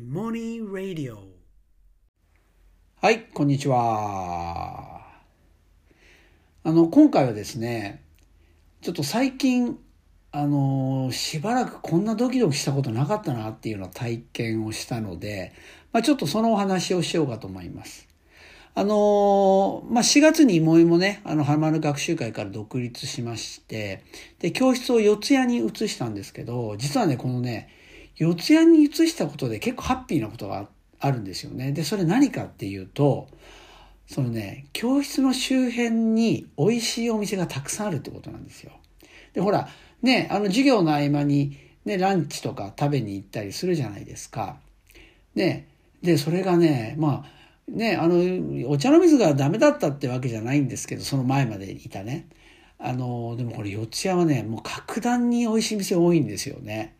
モニーラディオはい、こんにちは。あの、今回はですね、ちょっと最近、あの、しばらくこんなドキドキしたことなかったなっていうような体験をしたので、まあ、ちょっとそのお話をしようかと思います。あの、まあ、4月にもいもね、あの、はまる学習会から独立しまして、で、教室を四谷に移したんですけど、実はね、このね、四谷に移したことで結構ハッピーなことがあるんですよね。で、それ何かっていうと、そのね、教室の周辺に美味しいお店がたくさんあるってことなんですよ。で、ほら、ね、あの授業の合間にね、ランチとか食べに行ったりするじゃないですか。ね、で、それがね、まあ、ね、あの、お茶の水がダメだったってわけじゃないんですけど、その前までいたね。あの、でもこれ四谷はね、もう格段に美味しい店多いんですよね。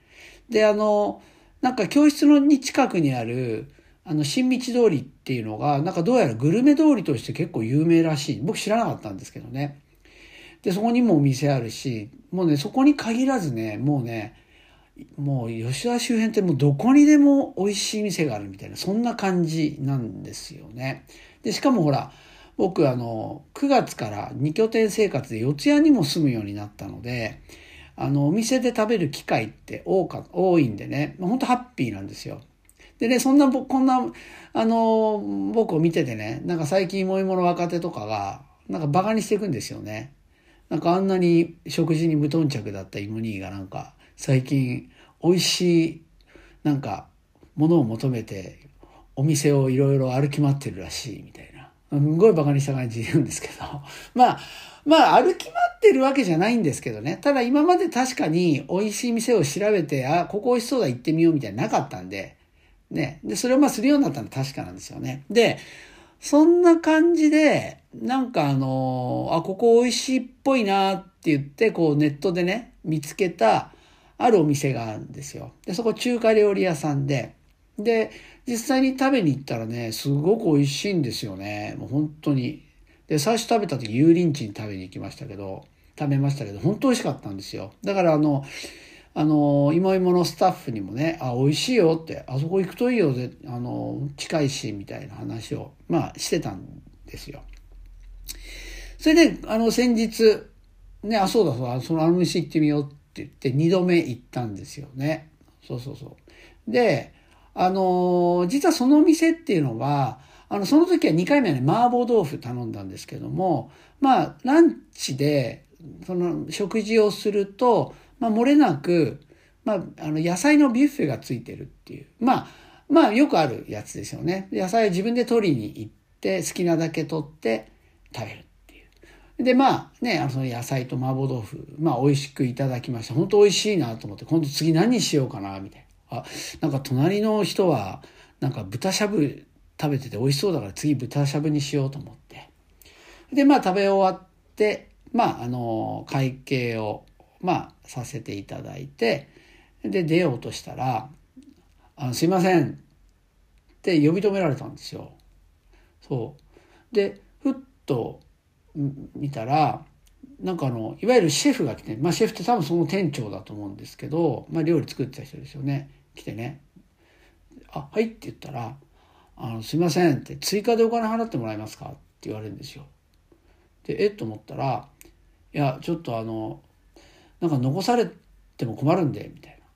で、あの、なんか教室のに近くにある、あの、新道通りっていうのが、なんかどうやらグルメ通りとして結構有名らしい。僕知らなかったんですけどね。で、そこにもお店あるし、もうね、そこに限らずね、もうね、もう吉田周辺ってもうどこにでも美味しい店があるみたいな、そんな感じなんですよね。で、しかもほら、僕あの、9月から2拠点生活で四谷にも住むようになったので、あの、お店で食べる機会って多か、多いんでね、本当ハッピーなんですよ。でね、そんな、こんな、あの、僕を見ててね、なんか最近もいもの若手とかが、なんかバカにしていくんですよね。なんかあんなに食事に無頓着だった芋兄がなんか、最近美味しい、なんか、ものを求めて、お店をいろいろ歩き回ってるらしい、みたいな。すごいバカにした感じで言うんですけど。まあ、まあ歩き回ってるわけじゃないんですけどね。ただ今まで確かに美味しい店を調べて、あ、ここ美味しそうだ行ってみようみたいななかったんで、ね。で、それをまあするようになったのは確かなんですよね。で、そんな感じで、なんかあの、あ、ここ美味しいっぽいなって言って、こうネットでね、見つけた、あるお店があるんですよ。で、そこ中華料理屋さんで、で、実際に食べに行ったらね、すごく美味しいんですよね。もう本当に。で、最初食べた時、油淋鶏食べに行きましたけど、食べましたけど、本当美味しかったんですよ。だからあの、あの、芋芋のスタッフにもね、あ、美味しいよって、あそこ行くといいよで、あの、近いし、みたいな話を、まあ、してたんですよ。それで、あの、先日、ね、あ、そうだそうだ、そのあの店行ってみようって言って、二度目行ったんですよね。そうそうそう。で、あの、実はそのお店っていうのは、あの、その時は2回目はね、麻婆豆腐頼んだんですけども、まあ、ランチで、その、食事をすると、まあ、漏れなく、まあ、あの、野菜のビュッフェがついてるっていう。まあ、まあ、よくあるやつですよね。野菜を自分で取りに行って、好きなだけ取って食べるっていう。で、まあ、ね、あの、その野菜と麻婆豆腐、まあ、美味しくいただきました。本当美味しいなと思って、今度次何にしようかな、みたいな。あ、なんか隣の人は、なんか豚しゃぶ食べてて美味しそうだから次豚しゃぶにしようと思って。で、まあ食べ終わって、まああの、会計を、まあさせていただいて、で、出ようとしたら、あのすいませんって呼び止められたんですよ。そう。で、ふっと見たら、なんかあの、いわゆるシェフが来て、まあシェフって多分その店長だと思うんですけど、まあ料理作ってた人ですよね。来てね。あ、はいって言ったら、あの、すいませんって、追加でお金払ってもらえますか？って言われるんですよ。で、えっ？と思ったら、いや、ちょっとあの、なんか残されても困るんで、みたいな。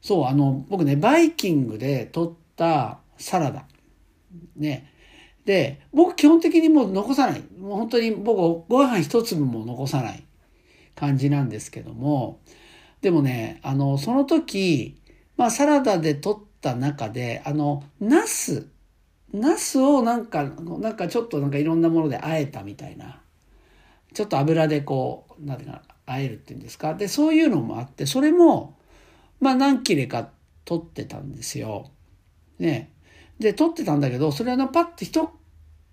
そう、あの、僕ね、バイキングで取ったサラダ。ね。で、僕基本的にもう残さない。もう本当に僕ご飯一粒も残さない感じなんですけども、でもね、あの、その時、まあサラダで取った中で、あの、ナス、ナスをなんか、なんかちょっとなんかいろんなもので和えたみたいな。ちょっと油でこう、なんていうか、和えるっていうんですか？で、そういうのもあって、それも、まあ何切れか取ってたんですよ。ね。で、取ってたんだけど、それはパッと一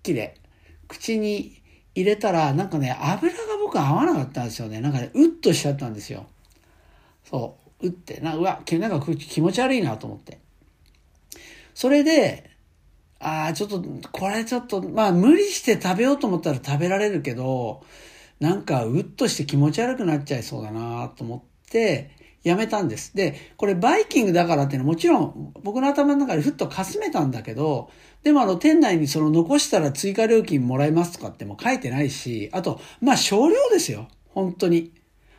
切れ、口に入れたら、なんかね、油が僕合わなかったんですよね。なんかね、うっとしちゃったんですよ。そう、うって、なうわ、なんか気持ち悪いなと思って。それで、ああ、ちょっと、これちょっと、まあ無理して食べようと思ったら食べられるけど、なんかうっとして気持ち悪くなっちゃいそうだなと思って、やめたんです。で、これバイキングだからっていうのはもちろん僕の頭の中でふっとかすめたんだけど、でもあの店内にその残したら追加料金もらえますとかっても書いてないし、あと、まあ少量ですよ。本当に。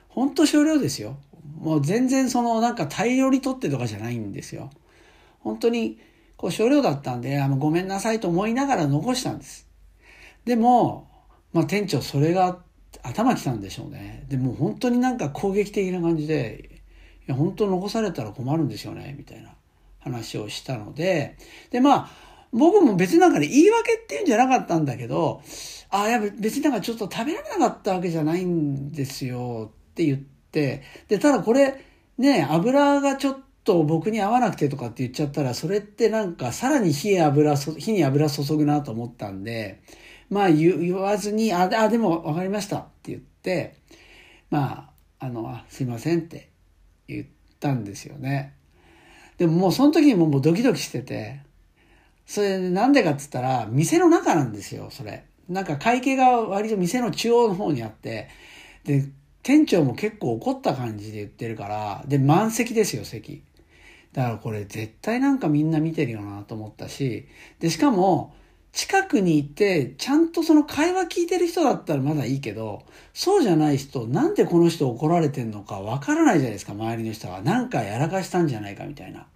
本当少量ですよ。もう全然そのなんか大量に取ってとかじゃないんですよ。本当にこう少量だったんで、あのごめんなさいと思いながら残したんです。でも、まあ店長それが頭きたんでしょうね。でも本当になんか攻撃的な感じで、いや本当残されたら困るんですよね、みたいな話をしたので、でまあ、僕も別になんかね、言い訳っていうんじゃなかったんだけど、ああ、や別になんかちょっと食べられなかったわけじゃないんですよって言って、で、ただこれ、ね、油がちょっと僕に合わなくてとかって言っちゃったら、それってなんかさらに火油、火に油注ぐなと思ったんで、まあ言わずに、あ、あ、でも分かりましたって言って、まあ、あの、あすいませんって言ったんですよね。でももうその時にももうドキドキしてて、それなんでかっつったら、店の中なんですよ、それ。なんか会計が割と店の中央の方にあって、で、店長も結構怒った感じで言ってるから、で、満席ですよ、席。だからこれ絶対なんかみんな見てるよなと思ったし、で、しかも、近くにいて、ちゃんとその会話聞いてる人だったらまだいいけど、そうじゃない人、なんでこの人怒られてんのかわからないじゃないですか、周りの人は。なんかやらかしたんじゃないかみたいな。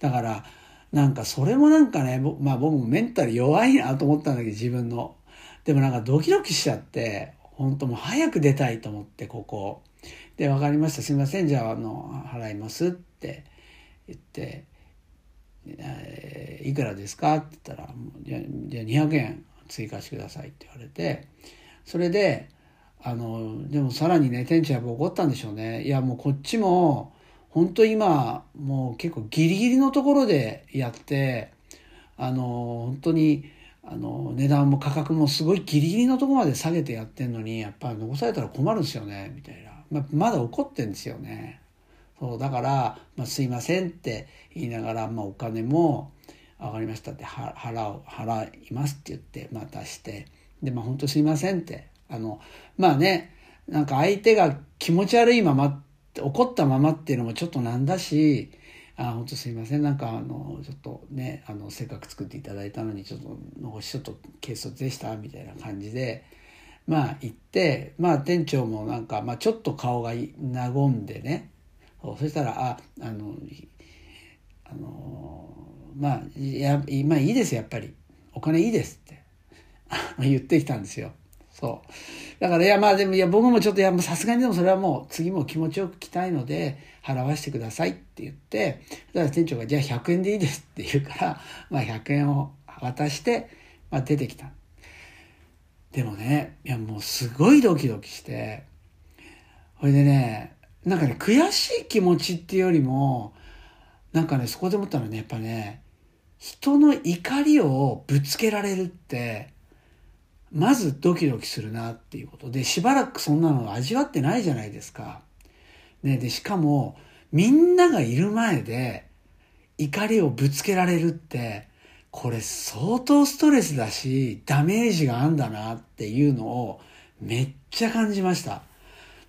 だから、なんかそれもなんかね、まあ僕もメンタル弱いなと思ったんだけど自分の。でもなんかドキドキしちゃって、本当もう早く出たいと思ってここ。で、わかりました。すいません。じゃあ、あの、払いますって言って、えー、いくらですかって言ったら、じゃあ200円追加してくださいって言われて、それで、あの、でもさらにね、店長やっぱ怒ったんでしょうね。いや、もうこっちも、本当今もう結構ギリギリのところでやってあの本当にあの値段も価格もすごいギリギリのところまで下げてやってんのにやっぱり残されたら困るんですよねみたいな、まあまだ怒ってんですよね。そうだから、まあ、すいませんって言いながら、まあ、お金も分かりましたって払う払いますって言って、まあ、出して。でまあ本当すいませんって。あのまあねなんか相手が気持ち悪いまま怒ったままっていうのもちょっとなんだし、あ、本当すいません。なんかあの、ちょっとね、あの、せっかく作っていただいたのに、ちょっと、残しちょっと軽率でしたみたいな感じで、まあ行って、まあ店長もなんか、まあちょっと顔が和んでね、そしたら、あ、あの、あの、まあ、や、まあいいですやっぱり。お金いいですって 言ってきたんですよ。そう。だから、いや、まあでも、いや、僕もちょっと、いや、さすがにでもそれはもう、次も気持ちよく来たいので、払わせてくださいって言って、だから店長が、じゃあ100円でいいですって言うから、まあ100円を渡して、まあ出てきた。でもね、いや、もうすごいドキドキして、それでね、なんかね、悔しい気持ちっていうよりも、なんかね、そこで思ったのはね、やっぱね、人の怒りをぶつけられるって、まずドキドキするなっていうことで、しばらくそんなの味わってないじゃないですか。ね、で、しかも、みんながいる前で怒りをぶつけられるって、これ相当ストレスだし、ダメージがあんだなっていうのをめっちゃ感じました。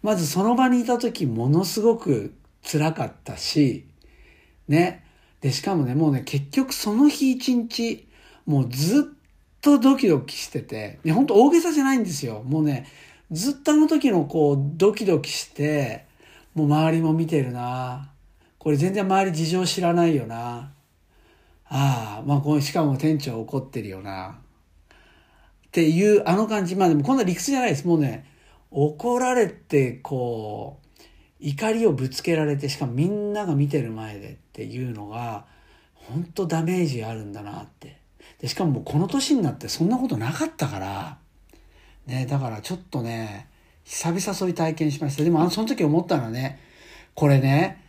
まずその場にいた時ものすごく辛かったし、ね。で、しかもね、もうね、結局その日一日、もうずっとドキドキしてて、ね、本当大げさじゃないんですよ。もうね、ずっとあの時のこう、ドキドキして、もう周りも見てるな。これ全然周り事情知らないよな。ああ、まあこう、しかも店長怒ってるよな。っていうあの感じ。まあでもこんな理屈じゃないです。もうね、怒られて、こう、怒りをぶつけられて、しかもみんなが見てる前でっていうのが、本当ダメージあるんだなって。で、しかももこの年になってそんなことなかったから、ね、だからちょっとね、久々そういう体験しました。でもあの、その時思ったのはね、これね、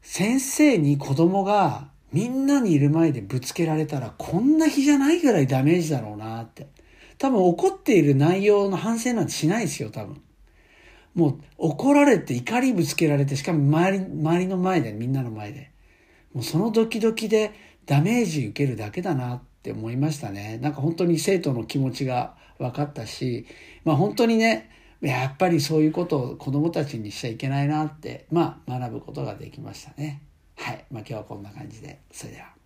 先生に子供がみんなにいる前でぶつけられたらこんな日じゃないぐらいダメージだろうなって。多分怒っている内容の反省なんてしないですよ、多分。もう怒られて怒りぶつけられて、しかも周り、周りの前で、みんなの前で。もうそのドキドキでダメージ受けるだけだなっって思いましたね。なんか本当に生徒の気持ちが分かったし、まあ本当にね、やっぱりそういうことを子供たちにしちゃいけないなって、まあ学ぶことができましたね。はい。まあ今日はこんな感じで。それでは。